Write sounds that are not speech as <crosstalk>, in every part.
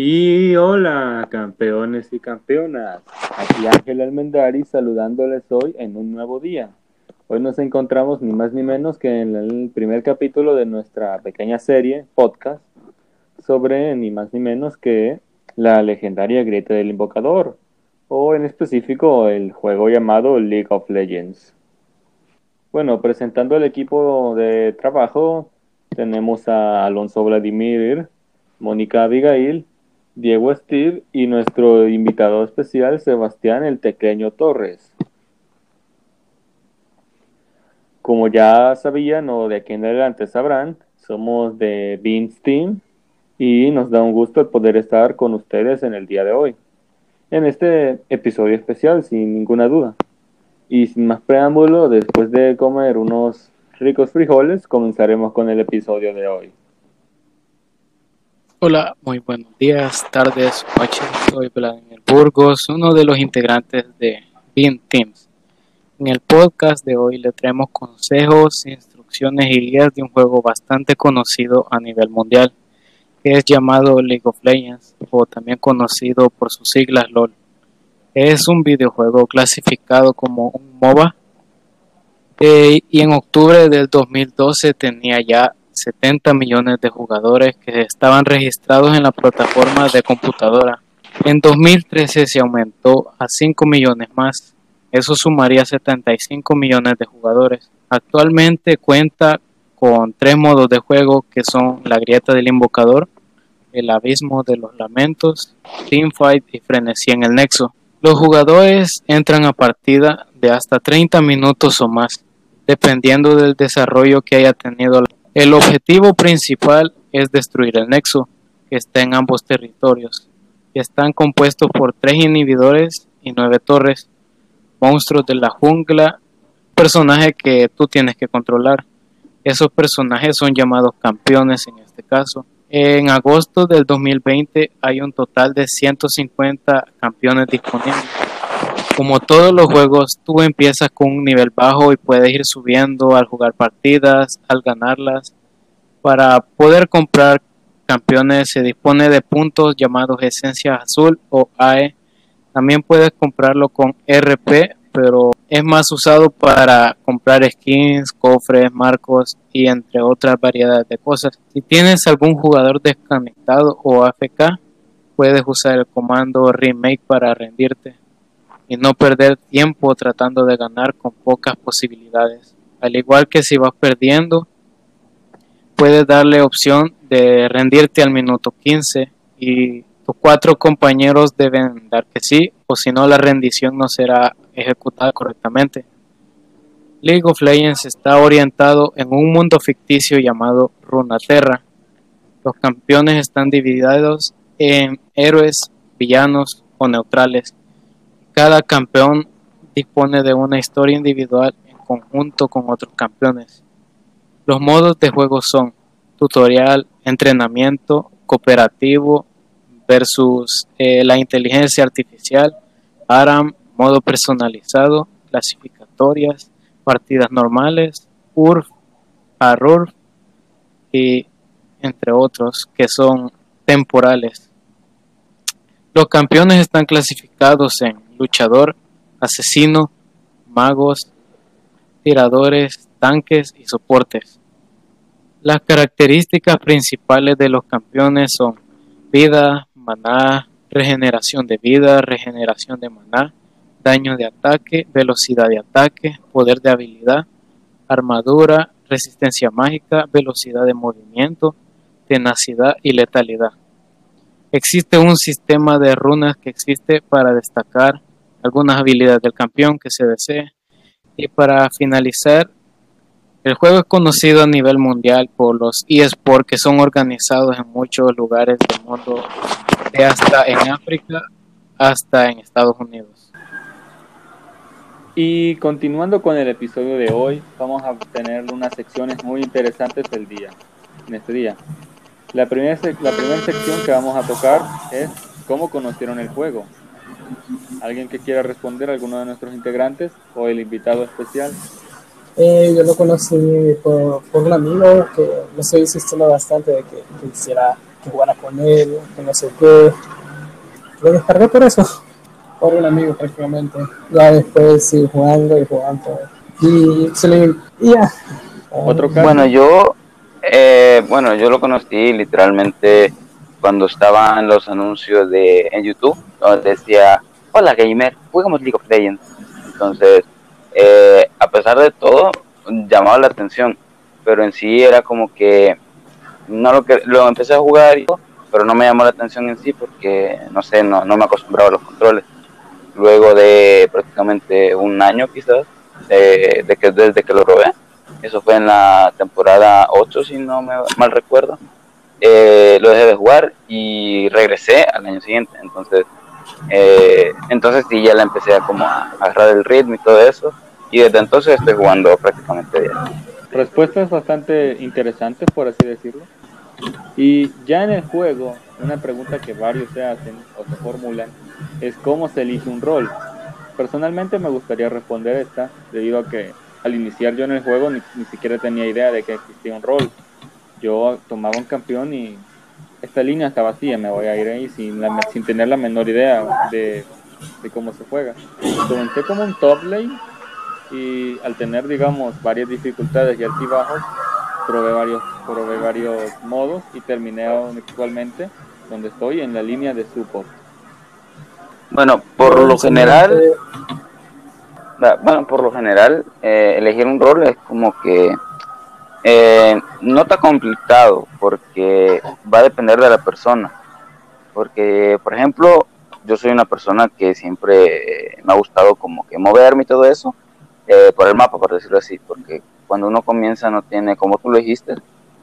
Y hola, campeones y campeonas. Aquí Ángel Almendari saludándoles hoy en un nuevo día. Hoy nos encontramos ni más ni menos que en el primer capítulo de nuestra pequeña serie, podcast, sobre ni más ni menos que la legendaria grieta del invocador, o en específico el juego llamado League of Legends. Bueno, presentando el equipo de trabajo, tenemos a Alonso Vladimir, Mónica Abigail, Diego Steve y nuestro invitado especial Sebastián el Tequeño Torres. Como ya sabían o de aquí en adelante sabrán, somos de Beans Team y nos da un gusto el poder estar con ustedes en el día de hoy, en este episodio especial sin ninguna duda. Y sin más preámbulo, después de comer unos ricos frijoles, comenzaremos con el episodio de hoy. Hola, muy buenos días, tardes, noches. Soy Vladimir Burgos, uno de los integrantes de Bean Teams. En el podcast de hoy le traemos consejos, instrucciones y guías de un juego bastante conocido a nivel mundial, que es llamado League of Legends, o también conocido por sus siglas LOL. Es un videojuego clasificado como un MOBA eh, y en octubre del 2012 tenía ya 70 millones de jugadores que estaban registrados en la plataforma de computadora. En 2013 se aumentó a 5 millones más. Eso sumaría 75 millones de jugadores. Actualmente cuenta con tres modos de juego que son la grieta del invocador, el abismo de los lamentos, teamfight y frenesí en el nexo. Los jugadores entran a partida de hasta 30 minutos o más, dependiendo del desarrollo que haya tenido la el objetivo principal es destruir el nexo, que está en ambos territorios, están compuestos por tres inhibidores y nueve torres, monstruos de la jungla, personaje que tú tienes que controlar. Esos personajes son llamados campeones en este caso. En agosto del 2020 hay un total de 150 campeones disponibles como todos los juegos, tú empiezas con un nivel bajo y puedes ir subiendo al jugar partidas, al ganarlas. Para poder comprar campeones se dispone de puntos llamados Esencia Azul o AE. También puedes comprarlo con RP, pero es más usado para comprar skins, cofres, marcos y entre otras variedades de cosas. Si tienes algún jugador desconectado o AFK, puedes usar el comando remake para rendirte y no perder tiempo tratando de ganar con pocas posibilidades. Al igual que si vas perdiendo, puedes darle opción de rendirte al minuto 15 y tus cuatro compañeros deben dar que sí o si no la rendición no será ejecutada correctamente. League of Legends está orientado en un mundo ficticio llamado Runaterra. Los campeones están divididos en héroes, villanos o neutrales cada campeón dispone de una historia individual en conjunto con otros campeones. Los modos de juego son tutorial, entrenamiento, cooperativo versus eh, la inteligencia artificial, ARAM, modo personalizado, clasificatorias, partidas normales, URF, ARURF y entre otros que son temporales. Los campeones están clasificados en luchador, asesino, magos, tiradores, tanques y soportes. Las características principales de los campeones son vida, maná, regeneración de vida, regeneración de maná, daño de ataque, velocidad de ataque, poder de habilidad, armadura, resistencia mágica, velocidad de movimiento, tenacidad y letalidad. Existe un sistema de runas que existe para destacar algunas habilidades del campeón que se desee. Y para finalizar, el juego es conocido a nivel mundial por los eSports que son organizados en muchos lugares del mundo, de hasta en África hasta en Estados Unidos. Y continuando con el episodio de hoy, vamos a tener unas secciones muy interesantes del día, en este día. La primera, la primera sección que vamos a tocar es cómo conocieron el juego. ¿Alguien que quiera responder, alguno de nuestros integrantes o el invitado especial? Eh, yo lo conocí por, un amigo que me estoy insistiendo bastante de que, quisiera que jugara con él, que no sé qué. Lo descargué por eso, por un amigo prácticamente. Ya después sí jugando y jugando. Y se le. Y ya. Otro caso. Bueno, yo. Eh, bueno, yo lo conocí literalmente cuando estaban los anuncios de en YouTube, donde decía, hola gamer, jugamos League of Legends. Entonces, eh, a pesar de todo, llamaba la atención, pero en sí era como que no lo que lo empecé a jugar, pero no me llamó la atención en sí porque no sé, no, no me acostumbraba a los controles. Luego de prácticamente un año quizás, de, que desde que lo robé, eso fue en la temporada 8 si no me mal recuerdo, eh, lo dejé de jugar y regresé al año siguiente. Entonces, eh, entonces sí, ya la empecé a como a agarrar el ritmo y todo eso. Y desde entonces estoy jugando prácticamente bien. Respuestas bastante interesantes, por así decirlo. Y ya en el juego, una pregunta que varios se hacen o se formulan es cómo se elige un rol. Personalmente me gustaría responder esta, debido a que al iniciar yo en el juego ni, ni siquiera tenía idea de que existía un rol. Yo tomaba un campeón y esta línea está vacía, me voy a ir ahí sin, sin tener la menor idea de, cómo se juega. Comencé como un top lane y al tener, digamos, varias dificultades y altibajos, probé varios, probé varios modos y terminé actualmente donde estoy en la línea de support. Bueno, por lo general, bueno, por lo general, eh, elegir un rol es como que eh, no está complicado porque va a depender de la persona. Porque, por ejemplo, yo soy una persona que siempre me ha gustado como que moverme y todo eso eh, por el mapa, por decirlo así. Porque cuando uno comienza no tiene, como tú lo dijiste,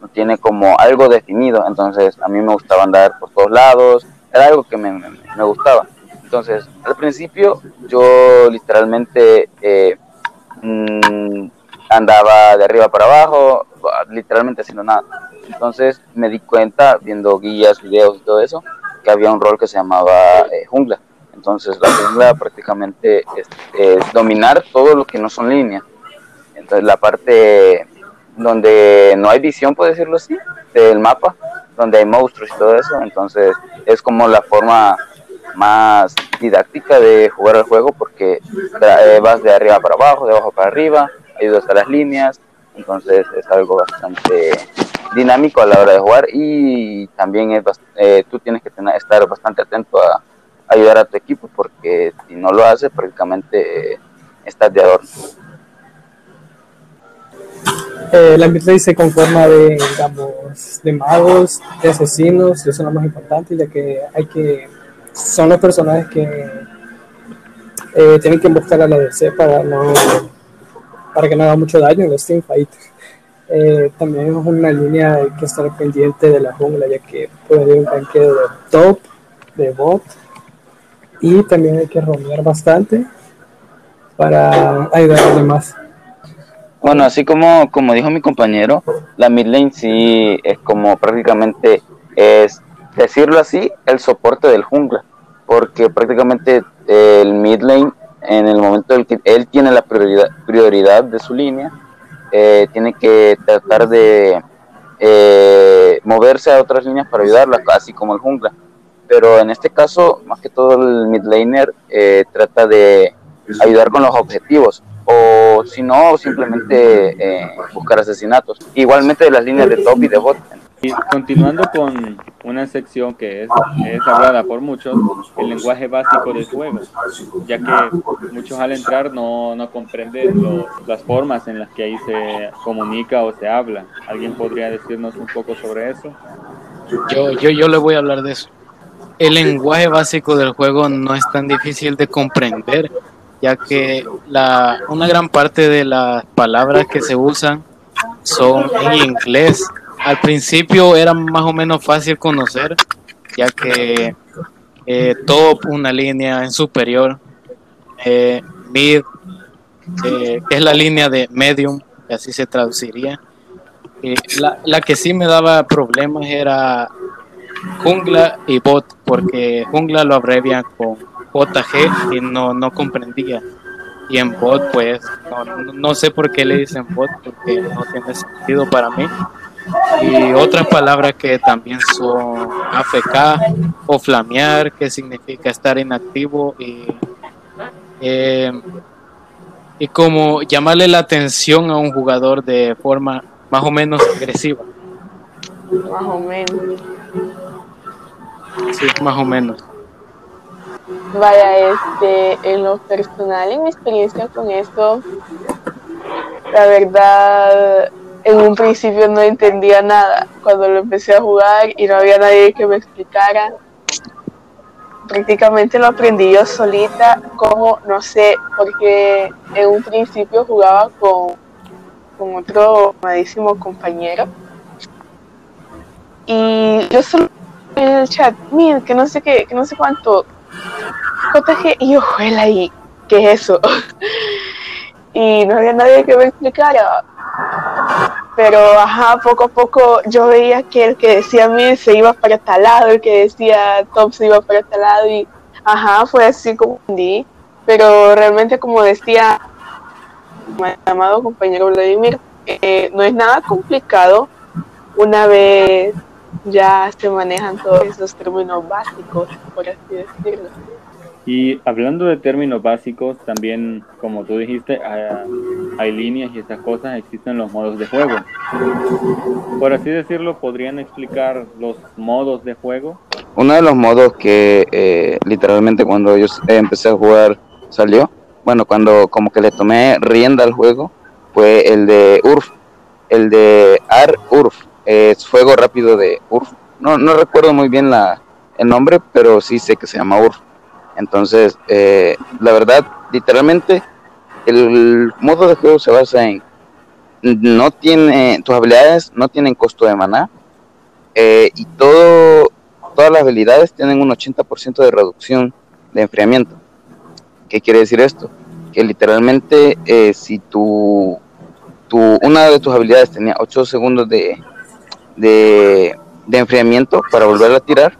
no tiene como algo definido. Entonces a mí me gustaba andar por todos lados. Era algo que me, me, gustaba. Entonces, al principio yo literalmente... Eh, mm, andaba de arriba para abajo, literalmente haciendo nada. Entonces me di cuenta, viendo guías, videos y todo eso, que había un rol que se llamaba eh, jungla. Entonces la jungla prácticamente es, dominar todo lo que no son líneas. Entonces la parte donde no hay visión, por decirlo así, del mapa, donde hay monstruos y todo eso, entonces es como la forma más didáctica de jugar el juego porque eh, vas de arriba para abajo, de abajo para arriba, ayudas a las líneas, entonces es algo bastante dinámico a la hora de jugar y también es, eh, tú tienes que tener, estar bastante atento a ayudar a tu equipo porque si no lo haces prácticamente estás de adorno. Eh, la ambiente se conforma de, de magos, de asesinos, eso es lo más importante, ya que hay que, son los personajes que eh, tienen que buscar a la DC para no para que no haga mucho daño en los teamfight. Eh, también es una línea hay que estar pendiente de la jungla, ya que puede haber un tanqueo de top, de bot, y también hay que rodear bastante para ayudar a los demás. Bueno, así como, como dijo mi compañero, la mid lane sí es como prácticamente es, decirlo así, el soporte del jungla, porque prácticamente el mid lane en el momento en que él tiene la prioridad, prioridad de su línea, eh, tiene que tratar de eh, moverse a otras líneas para ayudarla, así como el jungla. Pero en este caso, más que todo el mid laner eh, trata de ayudar con los objetivos o si no, simplemente buscar asesinatos. Igualmente de las líneas de top y de bot. Y continuando con una sección que es, es, hablada por muchos, el lenguaje básico del juego, ya que muchos al entrar no, no comprenden las formas en las que ahí se comunica o se habla. ¿Alguien podría decirnos un poco sobre eso? Yo, yo, yo le voy a hablar de eso. El lenguaje básico del juego no es tan difícil de comprender, ya que la, una gran parte de las palabras que se usan son en inglés al principio era más o menos fácil conocer, ya que eh, top, una línea en superior, eh, mid, eh, es la línea de medium, así se traduciría. La, la, que sí me daba problemas era jungla y bot, porque jungla lo abrevian con JG y no, no comprendía. Y en bot, pues, no, no sé por qué le dicen bot, porque no tiene sentido para mí y otras palabras que también son AFK o flamear, que significa estar inactivo y, eh, y como llamarle la atención a un jugador de forma más o menos agresiva. Más o menos. Sí, más o menos. Vaya, este, en lo personal, en mi experiencia con esto, la verdad, en un principio no entendía nada cuando lo empecé a jugar y no había nadie que me explicara. Prácticamente lo aprendí yo solita, como no sé, porque en un principio jugaba con, con otro amadísimo compañero y yo solo en el chat, mira, que no sé qué, que no sé cuánto, JG, y yo, juela ahí, ¿qué es eso? <laughs> y no había nadie que me explicara. Pero, ajá, poco a poco yo veía que el que decía mí se iba para tal lado, el que decía top se iba para tal lado, y ajá, fue así como entendí. Pero realmente, como decía mi amado compañero Vladimir, eh, no es nada complicado una vez ya se manejan todos esos términos básicos, por así decirlo. Y hablando de términos básicos, también, como tú dijiste, hay, líneas y esas cosas, existen los modos de juego. Por así decirlo, ¿podrían explicar los modos de juego? Uno de los modos que eh, literalmente cuando yo empecé a jugar salió, bueno, cuando como que le tomé rienda al juego, fue el de URF, el de AR-URF, es Fuego Rápido de URF. No, no recuerdo muy bien la, el nombre, pero sí sé que se llama URF. Entonces, eh, la verdad, literalmente, el modo de juego se basa en no tiene tus habilidades no tienen costo de maná eh, y todo todas las habilidades tienen un 80% de reducción de enfriamiento. ¿Qué quiere decir esto? Que literalmente eh, si tu, tu, una de tus habilidades tenía 8 segundos de, de, enfriamiento para volver a tirar,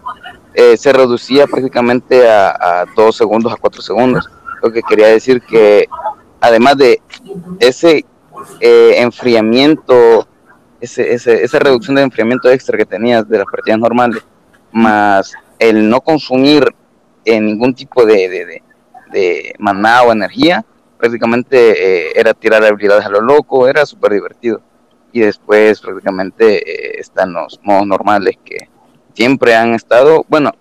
eh, se reducía prácticamente a, 2 segundos, a 4 segundos. Lo que quería decir que además de ese eh, enfriamiento, ese, esa reducción de enfriamiento extra que tenías de las partidas normales, más el no consumir en ningún tipo de, de, de, maná o energía, prácticamente eh, era tirar habilidades a lo loco, era súper divertido y después prácticamente eh, están los modos normales que siempre han estado, bueno,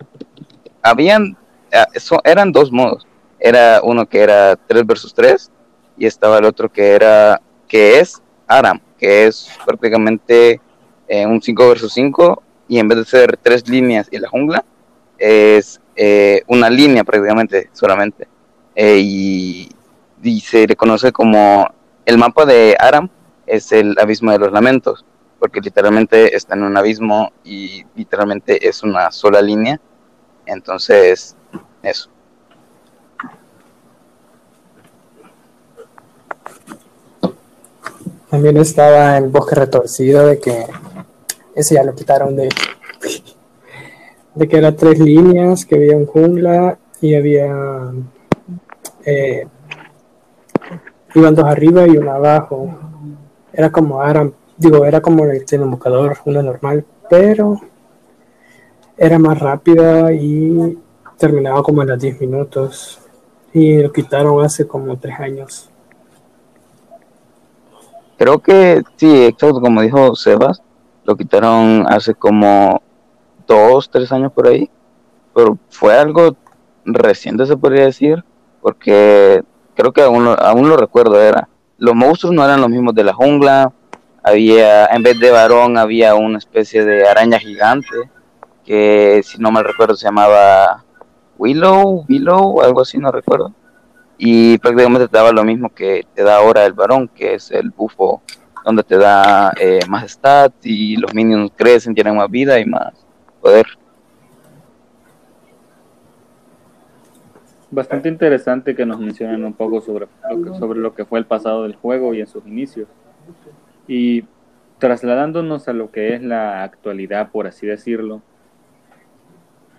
habían, ah, eso, eran dos modos, era uno que era 3 versus 3 y estaba el otro que era, que es Aram, que es prácticamente eh, un 5 versus 5 y en vez de ser tres líneas y la jungla, es eh, una línea prácticamente solamente. y, y, se le conoce como el mapa de Aram es el abismo de los lamentos, porque literalmente está en un abismo y literalmente es una sola línea. Entonces, eso. También estaba el bosque retorcido de que ese ya lo quitaron de de que eran tres líneas, que había un jungla y había eh, iban dos arriba y uno abajo era como Aram, digo, era como el buscador, una normal, pero era más rápida y terminaba como en los 10 minutos. Y lo quitaron hace como 3 años. Creo que sí, exacto, como dijo Sebas, lo quitaron hace como 2, 3 años por ahí. Pero fue algo reciente, se podría decir, porque creo que aún aún lo recuerdo, era los monstruos no eran los mismos de la jungla, había, en vez de varón, había una especie de araña gigante, que si no mal recuerdo se llamaba Willow, Willow, algo así, no recuerdo. Y prácticamente te daba lo mismo que te da ahora el varón, que es el bufo, donde te da eh, más stats y los minions crecen, tienen más vida y más poder. bastante interesante que nos mencionen un poco sobre lo, que, sobre lo que fue el pasado del juego y en sus inicios. Y trasladándonos a lo que es la actualidad, por así decirlo,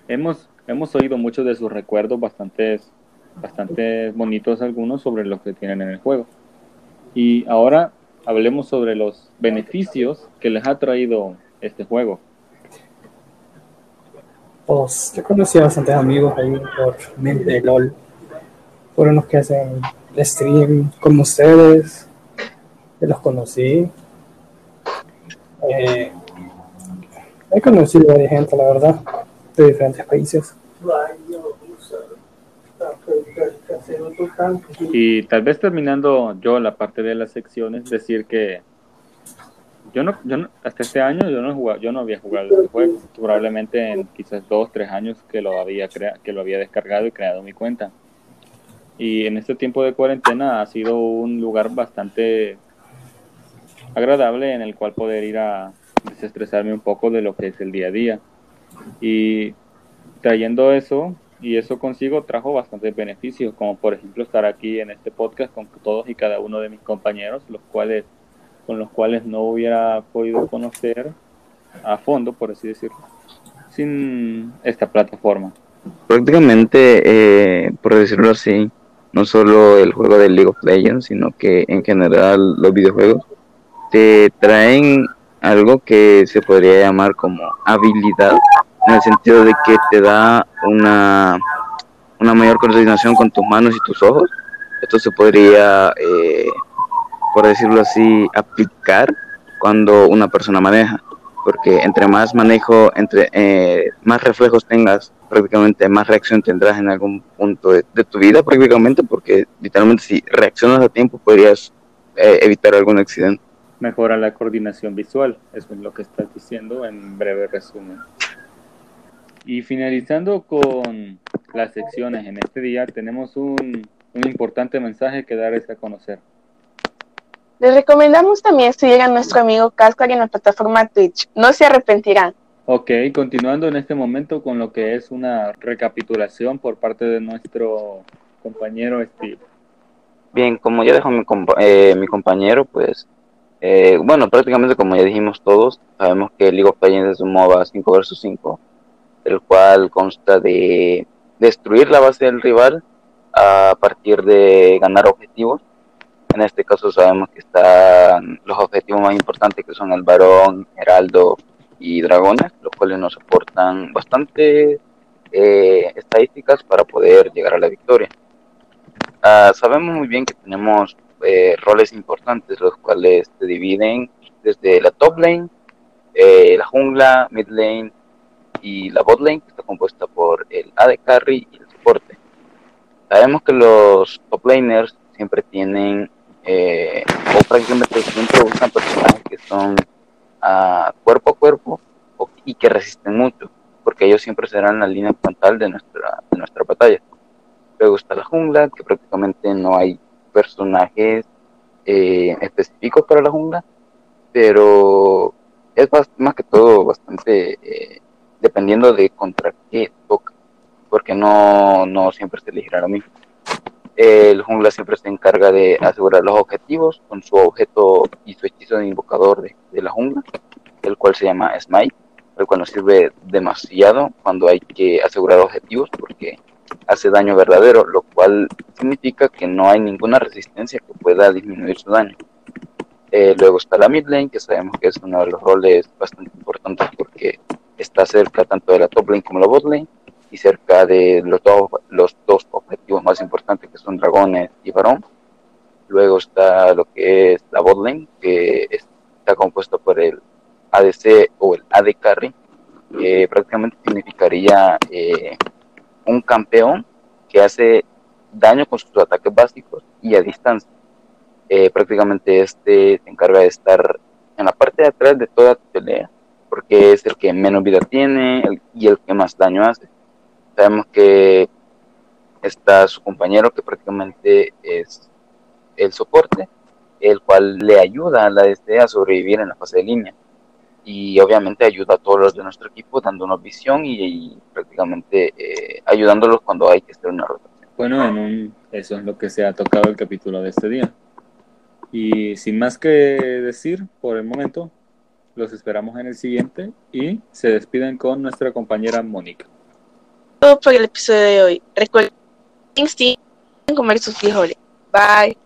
hemos, hemos oído muchos de sus recuerdos, bastante bastante bonitos algunos, sobre lo que tienen en el juego. Y ahora, hablemos sobre los beneficios que les ha traído este juego. Pues yo conocí a bastantes amigos ahí por mente LOL. Fueron los que hacen stream como ustedes. Yo los conocí. Eh, he conocido varias gente, la verdad, de diferentes países. Y tal vez terminando yo la parte de las secciones, decir que yo no, yo no, hasta este año yo no jugado, yo no había jugado este juego, probablemente en quizás dos, tres años que lo había crea, que lo había descargado y creado mi cuenta. Y en este tiempo de cuarentena ha sido un lugar bastante agradable en el cual poder ir a desestresarme un poco de lo que es el día a día. Y trayendo eso, y eso consigo trajo bastantes beneficios, como por ejemplo estar aquí en este podcast con todos y cada uno de mis compañeros, los cuales con los cuales no hubiera podido conocer a fondo, por así decirlo, sin esta plataforma. Prácticamente, eh, por decirlo así, no solo el juego de League of Legends, sino que en general los videojuegos te traen algo que se podría llamar como habilidad, en el sentido de que te da una, una mayor coordinación con tus manos y tus ojos. Esto se podría, eh, por decirlo así, aplicar cuando una persona maneja, porque entre más manejo, entre eh, más reflejos tengas, prácticamente más reacción tendrás en algún punto de, tu vida, prácticamente, porque literalmente si reaccionas a tiempo podrías eh, evitar algún accidente mejora la coordinación visual. Eso es lo que estás diciendo en breve resumen. Y finalizando con las secciones en este día, tenemos un, un importante mensaje que darles a conocer. Les recomendamos también seguir a nuestro amigo Cascar en la plataforma Twitch. No se arrepentirán. Ok, continuando en este momento con lo que es una recapitulación por parte de nuestro compañero Steve. Bien, como ya dejó mi, eh, mi compañero, pues eh, bueno, prácticamente como ya dijimos todos, sabemos que League of Legends es un MOBA 5 vs 5, el cual consta de destruir la base del rival a partir de ganar objetivos. En este caso sabemos que están los objetivos más importantes que son el varón, heraldo y dragones, los cuales nos aportan bastante eh, estadísticas para poder llegar a la victoria. Ah, sabemos muy bien que tenemos eh, roles importantes, los cuales se dividen desde la top lane, eh, la jungla, mid lane y la bot lane, que está compuesta por el AD carry y el soporte. Sabemos que los top laners siempre tienen, eh, o prácticamente siempre usan personajes que son a cuerpo a cuerpo y que resisten mucho, porque ellos siempre serán la línea frontal de nuestra, de nuestra batalla. Luego está la jungla, que prácticamente no hay personajes eh, específicos para la jungla, pero es más, que todo bastante eh, dependiendo de contra qué toca, porque no, no siempre se elegirá lo mismo. El jungla siempre se encarga de asegurar los objetivos con su objeto y su hechizo de invocador de, de la jungla, el cual se llama Smite, el cual nos sirve demasiado cuando hay que asegurar objetivos, porque hace daño verdadero, lo cual significa que no hay ninguna resistencia que pueda disminuir su daño. Eh, luego está la mid lane, que sabemos que es uno de los roles bastante importantes porque está cerca tanto de la top lane como la bot lane y cerca de los dos, los dos objetivos más importantes que son dragones y varón. Luego está lo que es la bot lane, que está compuesto por el ADC o el AD carry, que prácticamente significaría eh, un campeón que hace daño con sus ataques básicos y a distancia. Eh, prácticamente este se encarga de estar en la parte de atrás de toda tu pelea, porque es el que menos vida tiene y el que más daño hace. Sabemos que está su compañero que prácticamente es el soporte, el cual le ayuda a la DC a sobrevivir en la fase de línea y obviamente ayuda a todos los de nuestro equipo dándonos visión y, prácticamente eh, ayudándolos cuando hay que hacer una rotación. Bueno, en eso es lo que se ha tocado el capítulo de este día. Y sin más que decir por el momento, los esperamos en el siguiente y se despiden con nuestra compañera Mónica. Todo por el episodio de hoy. Recuerden comer sus frijoles. Bye.